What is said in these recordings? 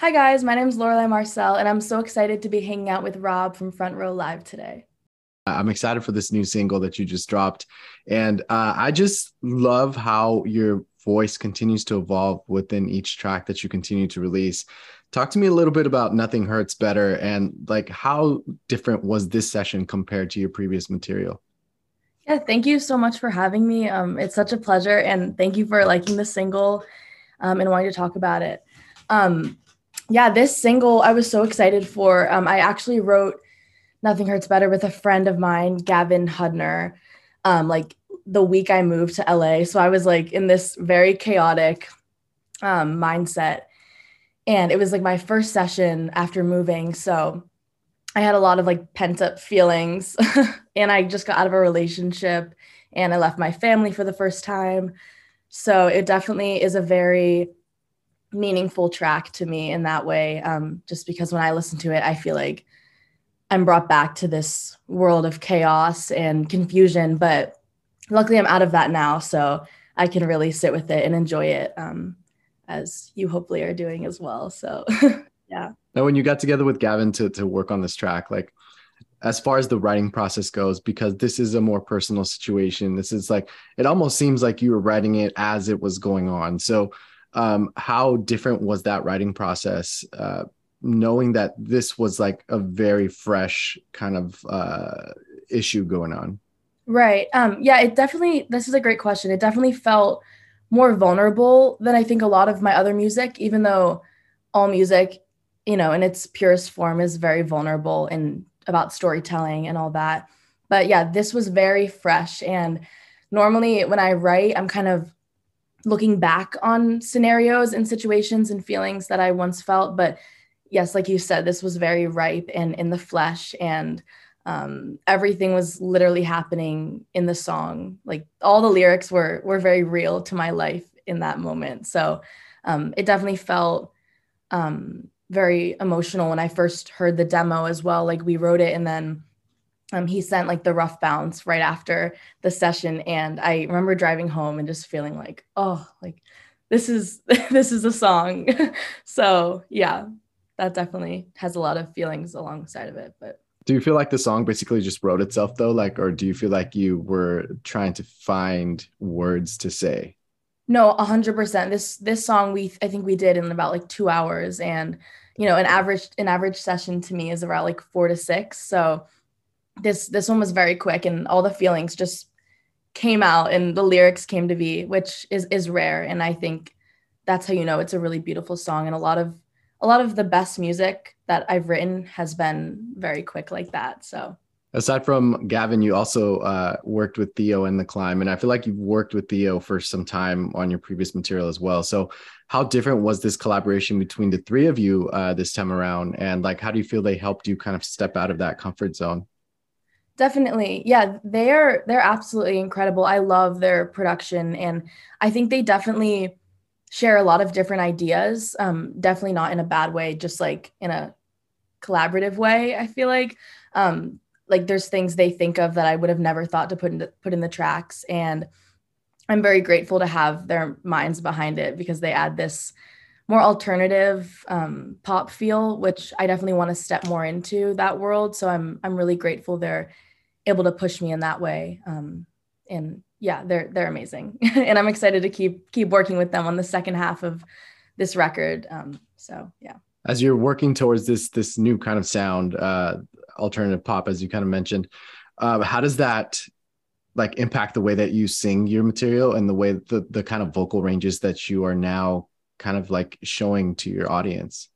Hi, guys. My name is Lorelai Marcel, and I'm so excited to be hanging out with Rob from Front Row Live today. I'm excited for this new single that you just dropped. And uh, I just love how your voice continues to evolve within each track that you continue to release. Talk to me a little bit about Nothing Hurts Better and like how different was this session compared to your previous material? Yeah, thank you so much for having me. Um, it's such a pleasure. And thank you for liking the single um, and wanting to talk about it. Um, yeah, this single I was so excited for. Um, I actually wrote Nothing Hurts Better with a friend of mine, Gavin Hudner, um, like the week I moved to LA. So I was like in this very chaotic um, mindset. And it was like my first session after moving. So I had a lot of like pent up feelings. and I just got out of a relationship and I left my family for the first time. So it definitely is a very meaningful track to me in that way. Um, just because when I listen to it, I feel like I'm brought back to this world of chaos and confusion. But luckily, I'm out of that now. So I can really sit with it and enjoy it um, as you hopefully are doing as well. So, yeah. Now, when you got together with Gavin to, to work on this track, like, as far as the writing process goes because this is a more personal situation this is like it almost seems like you were writing it as it was going on so um, how different was that writing process uh, knowing that this was like a very fresh kind of uh, issue going on? Right. Um, yeah it definitely this is a great question. It definitely felt more vulnerable than i think a lot of my other music even though all music you know in its purest form is very vulnerable and about storytelling and all that. But yeah this was very fresh and normally when i write i'm kind of looking back on scenarios and situations and feelings that I once felt. But yes, like you said, this was very ripe and in the flesh, and um, everything was literally happening in the song. Like all the lyrics were were very real to my life in that moment. So um, it definitely felt um, very emotional when I first heard the demo as well. Like we wrote it and then um, he sent like the rough bounce right after the session and i remember driving home and just feeling like oh like this is this is a song. So yeah that definitely has a lot of feelings alongside of it but do you feel like the song basically just wrote itself though? Like or do you feel like you were trying to find words to say? No 100% this this song we i think we did in about like two hours and you know an average an average session to me is around like four to six. So this this one was very quick and all the feelings just came out and the lyrics came to be which is is rare. And i think that's how you know it's a really beautiful song. And a lot of a lot of the best music that i've written has been very quick like that. So aside from gavin you also uh, worked with theo in the climb. And i feel like you've worked with theo for some time on your previous material as well. So how different was this collaboration between the three of you uh, this time around? And like how do you feel they helped you kind of step out of that comfort zone Definitely. Yeah, they're they're absolutely incredible. I love their production and I think they definitely share a lot of different ideas. Um, definitely not in a bad way, just like in a collaborative way, I feel like. Um, like there's things they think of that I would have never thought to put in the, put in the tracks and I'm very grateful to have their minds behind it because they add this more alternative um, pop feel, which I definitely want to step more into that world. So I'm I'm really grateful they're able to push me in that way. Um, and yeah, they're they're amazing, and I'm excited to keep keep working with them on the second half of this record. Um, so yeah. As you're working towards this this new kind of sound, uh, alternative pop, as you kind of mentioned, uh, how does that like impact the way that you sing your material and the way the the kind of vocal ranges that you are now kind of like showing to your audience?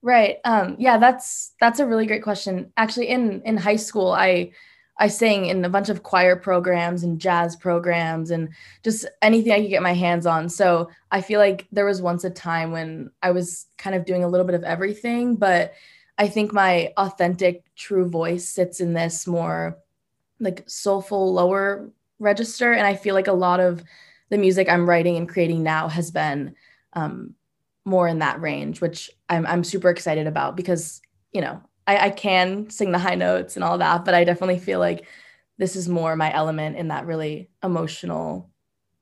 Right. Um, yeah, that's that's a really great question. Actually, in in high school, I I sang in a bunch of choir programs and jazz programs and just anything I could get my hands on. So I feel like there was once a time when I was kind of doing a little bit of everything, but I think my authentic, true voice sits in this more like soulful, lower register. And I feel like a lot of the music I'm writing and creating now has been um, more in that range, which I'm, I'm super excited about because, you know, I, I can sing the high notes and all that, but I definitely feel like this is more my element in that really emotional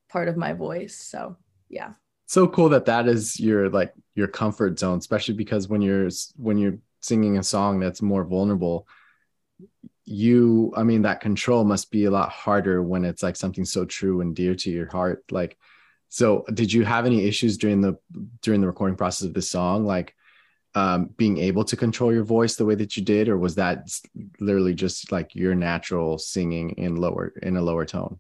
part of my voice. So yeah. So cool that that is your like your comfort zone especially because when you're when you're singing a song that's more vulnerable you i mean that control must be a lot harder when it's like something so true and dear to your heart like so did you have any issues during the during the recording process of this song like um, being able to control your voice the way that you did or was that literally just like your natural singing in lower in a lower tone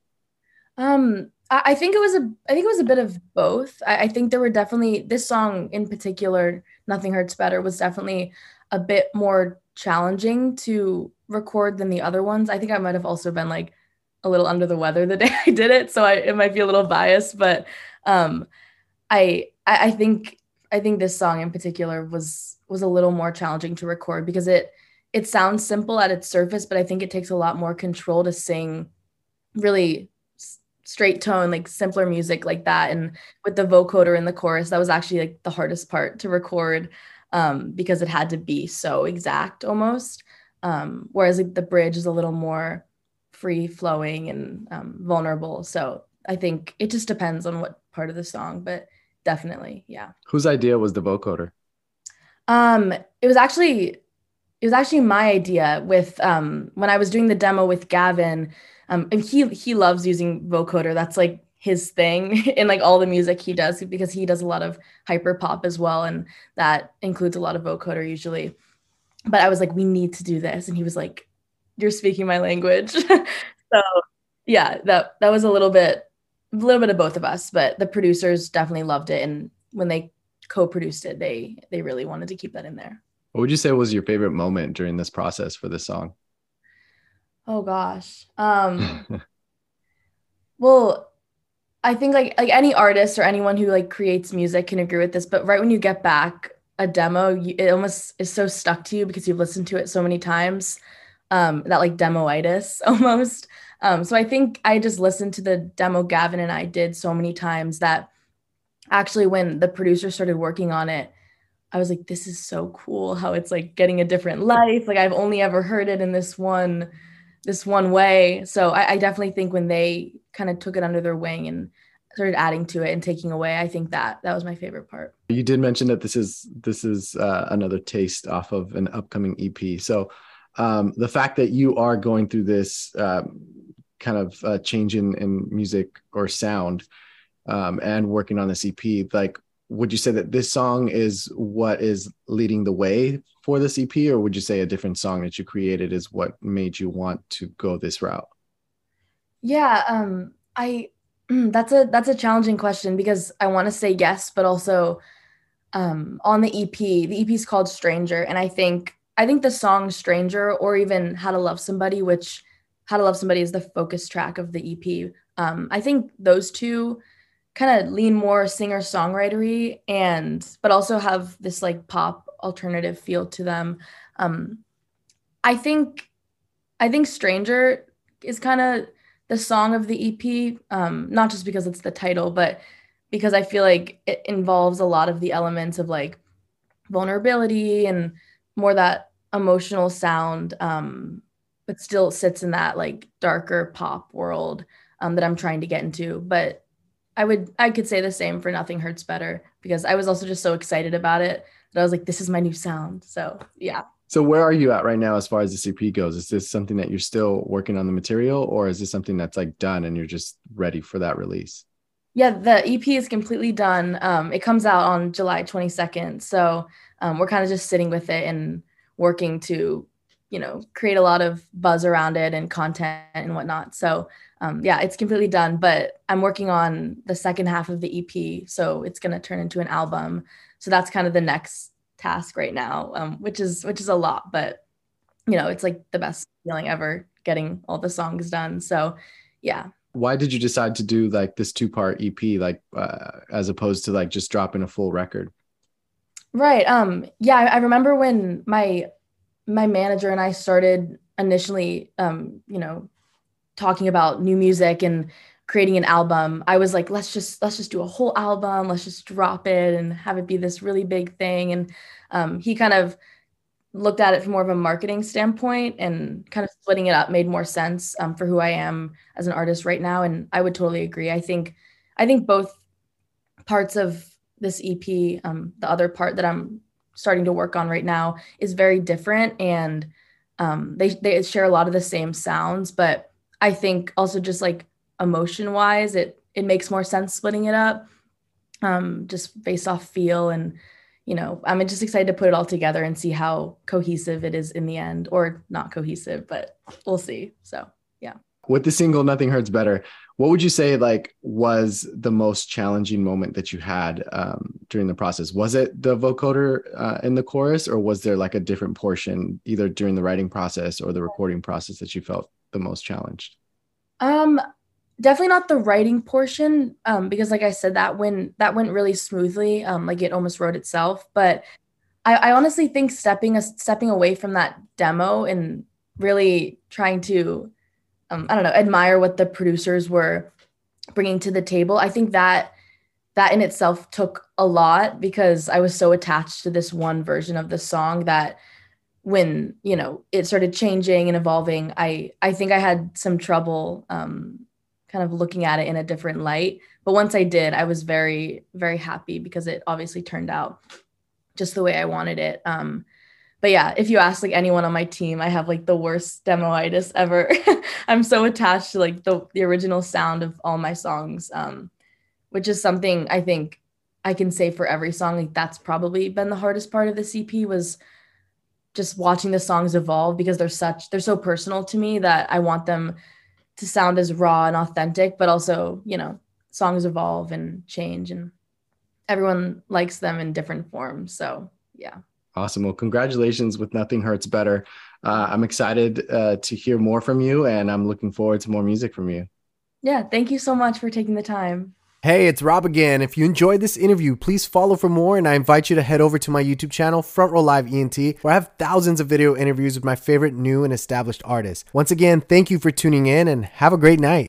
um I think it was a I think it was a bit of both. I, I, think there were definitely this song in particular, Nothing Hurts Better, was definitely a bit more challenging to record than the other ones. I think I might have also been like a little under the weather the day I did it, so I it might be a little biased, but um I I, I think I think this song in particular was was a little more challenging to record because it it sounds simple at its surface, but I think it takes a lot more control to sing really straight tone, like simpler music like that. And with the vocoder in the chorus, that was actually like the hardest part to record um, because it had to be so exact almost. Um, whereas like, the bridge is a little more free flowing and um, vulnerable. So I think it just depends on what part of the song, but definitely, yeah. Whose idea was the vocoder? Um, it was actually it was actually my idea with um when I was doing the demo with Gavin um, and he he loves using vocoder. That's like his thing in like all the music he does because he does a lot of hyper pop as well, and that includes a lot of vocoder usually. But I was like, we need to do this, and he was like, "You're speaking my language." so yeah, that that was a little bit a little bit of both of us, but the producers definitely loved it, and when they co-produced it, they they really wanted to keep that in there. What would you say was your favorite moment during this process for this song? Oh gosh. Um well, I think like like any artist or anyone who like creates music can agree with this, but right when you get back a demo, you, it almost is so stuck to you because you've listened to it so many times. Um, that like demoitis almost. Um, so I think I just listened to the demo Gavin and I did so many times that actually when the producer started working on it, I was like, this is so cool how it's like getting a different life. Like I've only ever heard it in this one this one way. So I, I definitely think when they kind of took it under their wing and started adding to it and taking away, I think that that was my favorite part. You did mention that this is this is uh, another taste off of an upcoming EP. So um, the fact that you are going through this um, kind of uh, change in, in music or sound um, and working on this EP, like would you say that this song is what is leading the way for this EP, or would you say a different song that you created is what made you want to go this route? Yeah, um, I that's a that's a challenging question because I want to say yes, but also um, on the EP, the EP is called Stranger, and I think I think the song Stranger or even How to Love Somebody, which How to Love Somebody is the focus track of the EP. Um, I think those two kind of lean more singer songwritery and but also have this like pop alternative feel to them um i think i think stranger is kind of the song of the ep um not just because it's the title but because i feel like it involves a lot of the elements of like vulnerability and more that emotional sound um but still sits in that like darker pop world um, that i'm trying to get into but I would I could say the same for Nothing Hurts Better because I was also just so excited about it that I was like, this is my new sound. So yeah. So where are you at right now as far as the EP goes? Is this something that you're still working on the material or is this something that's like done and you're just ready for that release? Yeah, the EP is completely done. Um, it comes out on July 22nd. So um, we're kind of just sitting with it and working to, you know, create a lot of buzz around it and content and whatnot. So um, yeah, it's completely done, but I'm working on the second half of the EP. So it's going to turn into an album. So that's kind of the next task right now, um, which is, which is a lot, but you know, it's like the best feeling ever getting all the songs done. So yeah. Why did you decide to do like this two part EP, like uh, as opposed to like just dropping a full record? Right. Um, yeah, I, I remember when my, my manager and I started initially, um, you know, talking about new music and creating an album. I was like let's just let's just do a whole album. Let's just drop it and have it be this really big thing. And um, he kind of looked at it from more of a marketing standpoint and kind of splitting it up made more sense um, for who i am as an artist right now. And i would totally agree. I think i think both parts of this EP, um, the other part that I'm starting to work on right now, is very different, and um, they they share a lot of the same sounds. But I think also just like emotion wise, it it makes more sense splitting it up, um, just based off feel and you know, I'm just excited to put it all together and see how cohesive it is in the end, or not cohesive, but we'll see. So yeah. With the single "Nothing Hurts Better," what would you say like was the most challenging moment that you had um, during the process? Was it the vocoder uh, in the chorus, or was there like a different portion either during the writing process or the recording process that you felt the most challenged? Um, definitely not the writing portion um, because like i said that went that went really smoothly um, like it almost wrote itself but I, I honestly think stepping a, stepping away from that demo and really trying to um, i don't know admire what the producers were bringing to the table i think that that in itself took a lot because i was so attached to this one version of the song that when you know it started changing and evolving i i think i had some trouble um kind of looking at it in a different light. But once I did, I was very, very happy because it obviously turned out just the way I wanted it. Um, but yeah, if you ask like anyone on my team, I have like the worst demoitis ever. I'm so attached to like the, the original sound of all my songs, um, which is something I think I can say for every song. Like that's probably been the hardest part of the EP was just watching the songs evolve because they're such they're so personal to me that I want them to sound as raw and authentic, but also, you know, songs evolve and change and everyone likes them in different forms. So, yeah. Awesome. Well, congratulations with Nothing Hurts Better. Uh, I'm excited uh, to hear more from you and I'm looking forward to more music from you. Yeah. Thank you so much for taking the time. Hey, it's Rob again. If you enjoyed this interview, please follow for more, and I invite you to head over to my YouTube channel, Front Row Live ENT, where I have thousands of video interviews with my favorite new and established artists. Once again, thank you for tuning in, and have a great night.